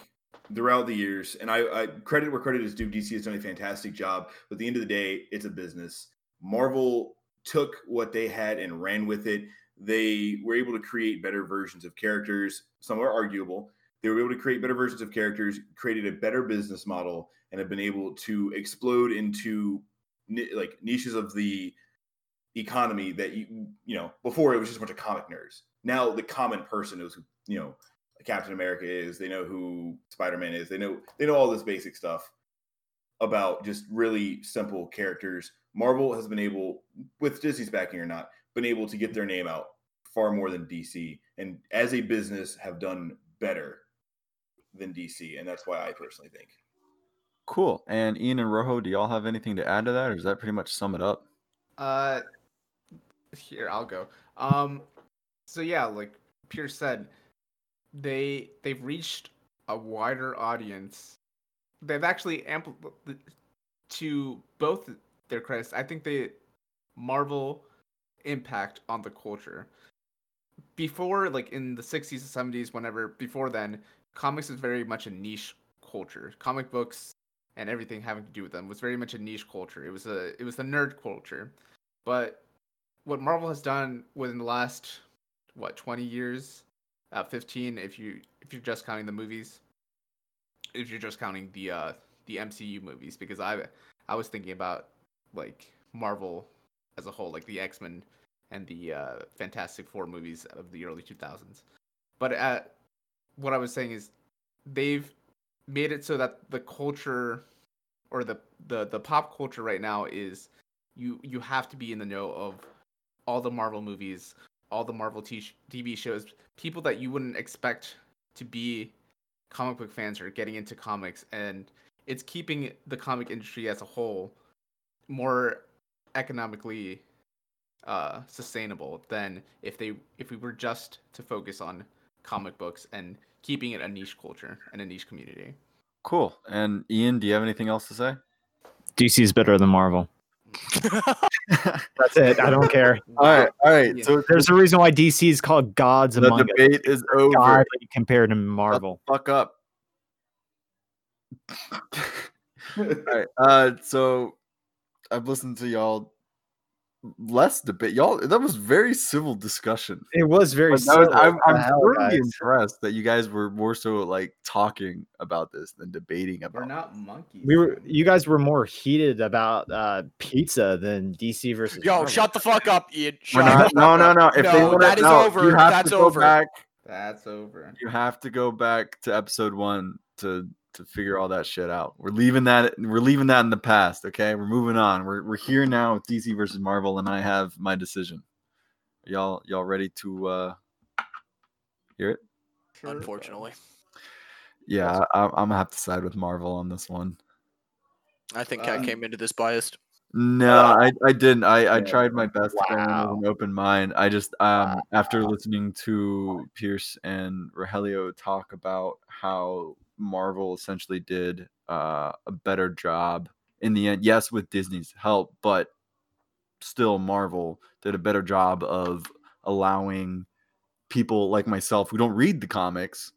throughout the years, and I, I credit where credit is due, DC has done a fantastic job. But at the end of the day, it's a business. Marvel took what they had and ran with it. They were able to create better versions of characters. Some are arguable. They were able to create better versions of characters, created a better business model, and have been able to explode into like niches of the economy that you you know before it was just a bunch of comic nerds. Now the common person knows who you know Captain America is. They know who Spider Man is. They know they know all this basic stuff about just really simple characters. Marvel has been able, with Disney's backing or not, been able to get their name out far more than DC, and as a business have done better than DC, and that's why I personally think. Cool. And Ian and Rojo, do y'all have anything to add to that, or does that pretty much sum it up? Uh, here I'll go. Um, so yeah, like Pierce said, they they've reached a wider audience. They've actually ampl to both their credits. I think they Marvel impact on the culture. Before, like in the 60s and 70s, whenever before then, comics is very much a niche culture. Comic books and everything having to do with them was very much a niche culture. It was a it was the nerd culture. But what Marvel has done within the last what 20 years, uh, 15 if you if you're just counting the movies, if you're just counting the uh the MCU movies because I I was thinking about like Marvel as a whole, like the X Men and the uh, Fantastic Four movies of the early 2000s. But uh, what I was saying is they've made it so that the culture or the, the the pop culture right now is you you have to be in the know of all the Marvel movies, all the Marvel TV shows, people that you wouldn't expect to be comic book fans are getting into comics and it's keeping the comic industry as a whole more economically uh, sustainable than if they if we were just to focus on comic books and keeping it a niche culture and a niche community. Cool. And Ian, do you have anything else to say? DC is better than Marvel. That's it. I don't care. all right, all right. Yeah. So There's a reason why DC is called gods the among us. debate is over. God compared to Shut Marvel. the fuck up. all right. Uh, so I've listened to y'all less debate. Y'all, that was very civil discussion. It was very. But was- civil. I'm, What I'm hell, thoroughly guys? impressed that you guys were more so like talking about this than debating about. We're not monkeys. We were. You guys were more heated about uh, pizza than DC versus. Yo, Marvel. shut the fuck up, Ian. Shut not, no, no, no. If they No, want that is no, over. That's over. back. That's over. You have to go back to episode one to to figure all that shit out. We're leaving that. We're leaving that in the past. Okay, we're moving on. We're we're here now with DC versus Marvel, and I have my decision. Y'all y'all ready to uh hear it? Unfortunately, Yeah, I, I'm gonna have to side with Marvel on this one. I think I Um, came into this biased. No, I, I didn't. I, I tried my best to go in with an open mind. I just um after listening to Pierce and Rogelio talk about how Marvel essentially did uh, a better job in the end. Yes, with Disney's help, but still Marvel did a better job of allowing people like myself who don't read the comics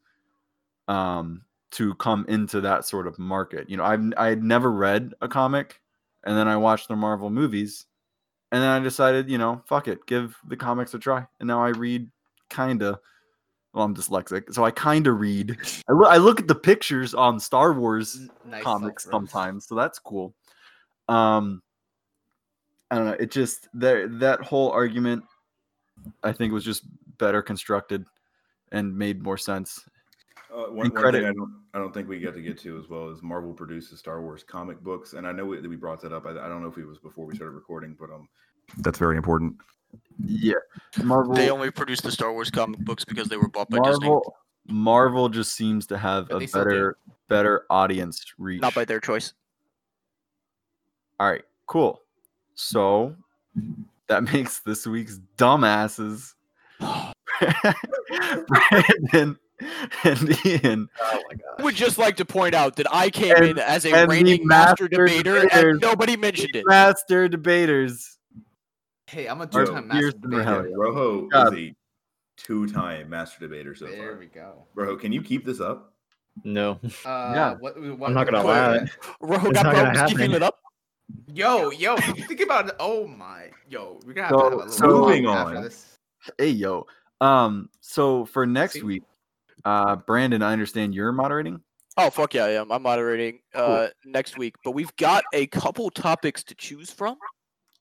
um to come into that sort of market. You know, I've I had never read a comic and then I watched the Marvel movies, and then I decided, you know, fuck it, give the comics a try. And now I read kinda. Well, I'm dyslexic, so I kinda read. I, loo- I look at the pictures on Star Wars nice comics self-roast. sometimes, so that's cool. Um, I don't know. It just that that whole argument, I think, was just better constructed and made more sense. Uh, one, And one credit- thing I don't, I don't think we get to get to as well is Marvel produces Star Wars comic books, and I know we, that we brought that up. I, I don't know if it was before we started recording, but um, that's very important. Yeah, Marvel. They only produced the Star Wars comic books because they were bought by Disney, Marvel. Marvel just seems to have But a they still do. better better audience reach. not by their choice. All right, cool. So that makes this week's dumbasses Brandon and Ian. Oh my I would just like to point out that I came And- in as a and the reigning master master debater, debaters. and nobody mentioned it. Master debaters. Hey, I'm a two-time master debater. Rogelio. Rojo God. is a two-time master debater so There far. we go. Rojo, can you keep this up? No. Uh, Yeah. what, what, I'm not gonna what- lie. Rojo It's got problems keeping it up. Yo, yo, think about it. Oh my, yo, we're gonna have to have a little So- Moving on. this. Hey yo. Um. So for next See? week, uh, Brandon, I understand you're moderating. Oh fuck yeah, I am. I'm moderating uh next week, but we've got a couple topics to choose from.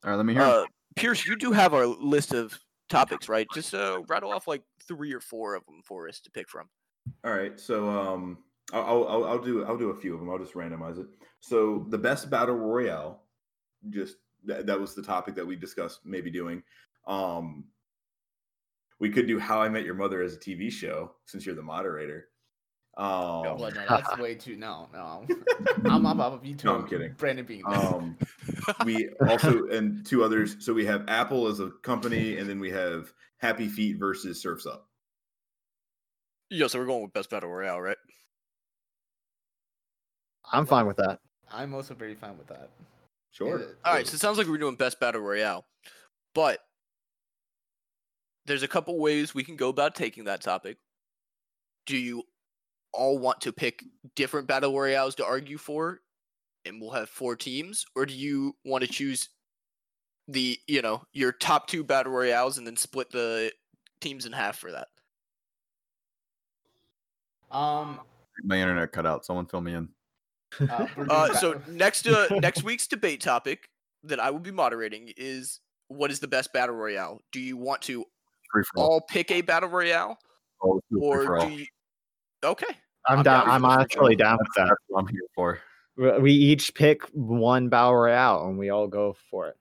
All right, let me hear. Uh, Pierce, you do have our list of topics, right? Just uh, rattle off like three or four of them for us to pick from. All right, so um, I'll, I'll- I'll do I'll do a few of them. I'll just randomize it. So the best battle royale, just that, that was the topic that we discussed maybe doing. Um, we could do How I Met Your Mother as a TV show since you're the moderator. Um, Well, no, that's way too. No, no. I'm, I'm, I'm you No, I'm kidding. Brandon being. um, we also and two others. So we have Apple as a company, and then we have Happy Feet versus Surfs Up. Yeah, so we're going with best battle royale, right? I'm fine with that. I'm also very fine with that. Sure. Yeah. All right, so it sounds like we're doing best battle royale, but there's a couple ways we can go about taking that topic. Do you all want to pick different battle royales to argue for, and we'll have four teams, or do you want to choose the you know your top two battle royales and then split the teams in half for that? Um. My internet cut out. Someone fill me in. Uh, Uh, so next uh, next week's debate topic that I will be moderating is what is the best battle royale? Do you want to all. all pick a battle royale, All or do you? Okay, I'm, I'm down. down I'm for free for actually down with that. That's what I'm here for. We- We each pick one battle royale and we all go for it.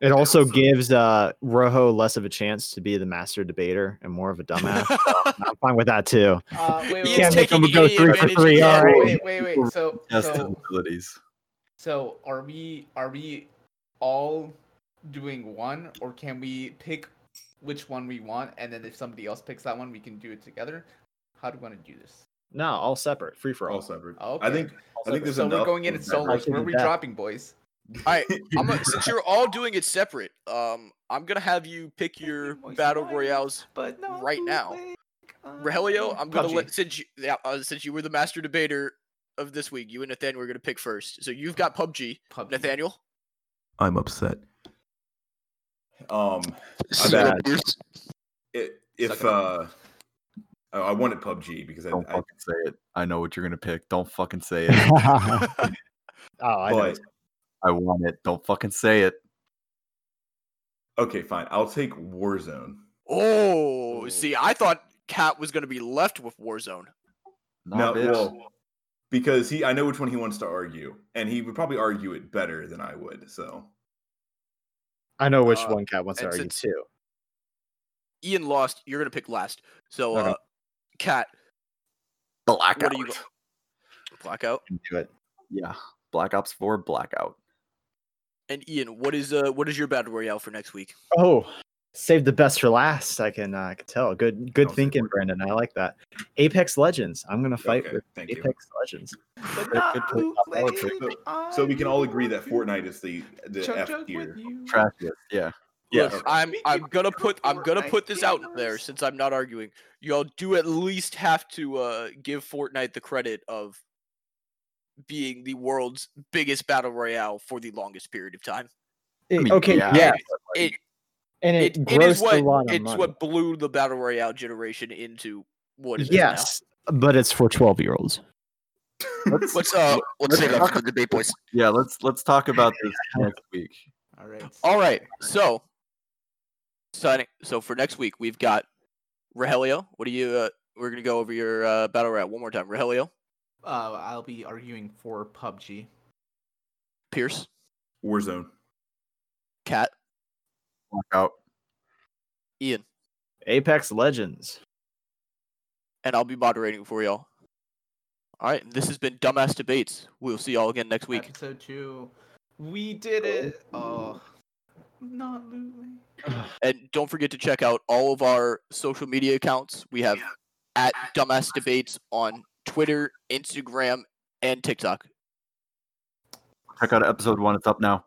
It also gives uh, Rojo less of a chance to be the master debater and more of a dumbass. I'm fine with that too. Uh, wait, wait, Ian's can't wait, make him go three for three, he right. wait, wait, wait. So, so, abilities. so are we are we all doing one, or can we pick which one we want, and then if somebody else picks that one, we can do it together? How do we want to do this? No, all separate, free for all. all separate. Okay. I think. I think there's so enough. we're going in of at that. solos. Where are we that. dropping, boys? all right. I'm gonna, since you're all doing it separate, um, I'm gonna have you pick your battle wine. royales. But right now. bootleg, uh, I'm gonna PUBG. let since you yeah, uh, since you were the master debater of this week, you and Nathaniel are gonna pick first. So you've got PUBG. PUBG. Nathaniel. I'm upset. Um, I Bad. it, if Suck it up. uh, oh, I wanted PUBG because I, Don't I fucking say it. I know what you're gonna pick. Don't fucking say it. oh, I but I want it. Don't fucking say it. okay, fine. I'll take Warzone. Oh, see, I thought Cat was gonna be left with Warzone. Nah, no, well, because he, I know which one he wants to argue, and he would probably argue it better than I would. So I know which uh, one cat wants to and argue too. Ian lost. You're gonna pick last. So, Okay. uh, Cat, Blackout. what are you? Go- Blackout. Do it. Yeah. Black Ops 4 Blackout. And Ian, what is uh what is your battle royale for next week? Oh, save the best for last. I can uh, I can tell. Good good Don't thinking, word. Brandon. I like that. Apex Legends. I'm gonna fight Okay, with thank you. Apex Legends. But not good play, top poetry. bootleg, so we can all agree that Fortnite is the the chug F jug with tier. you. Trashiest. Yeah. Look. I'm I'm gonna put I'm gonna put this out there since I'm not arguing. Y'all do at least have to uh give Fortnite the credit of being the world's biggest battle royale for the longest period of time. It- mean, okay, yeah, yeah, but, It and it, it, it is what a lot of it's money. what blew the battle royale generation into what it is now. yes, but it's for twelve year olds. Let's, Let's uh let's Let's save that talk for the debate, boys. yeah, let's let's talk about this next week. All right. All right, so signing. So for next week, we've got Rogelio. What do you? Uh, we're gonna go over your uh, battle royale one more time. Rogelio, Uh, I'll be arguing for PUBG. Pierce, Warzone. Cat, Blackout. Ian, Apex Legends. and I'll be moderating for y'all. All right, this has been Dumbass Debates. We'll see y'all again next week. Episode two. We did it. Oh, not losing. And don't forget to check out all of our social media accounts. We have at Dumbass Debates on Twitter, Instagram, and TikTok. Check out episode one. It's up now.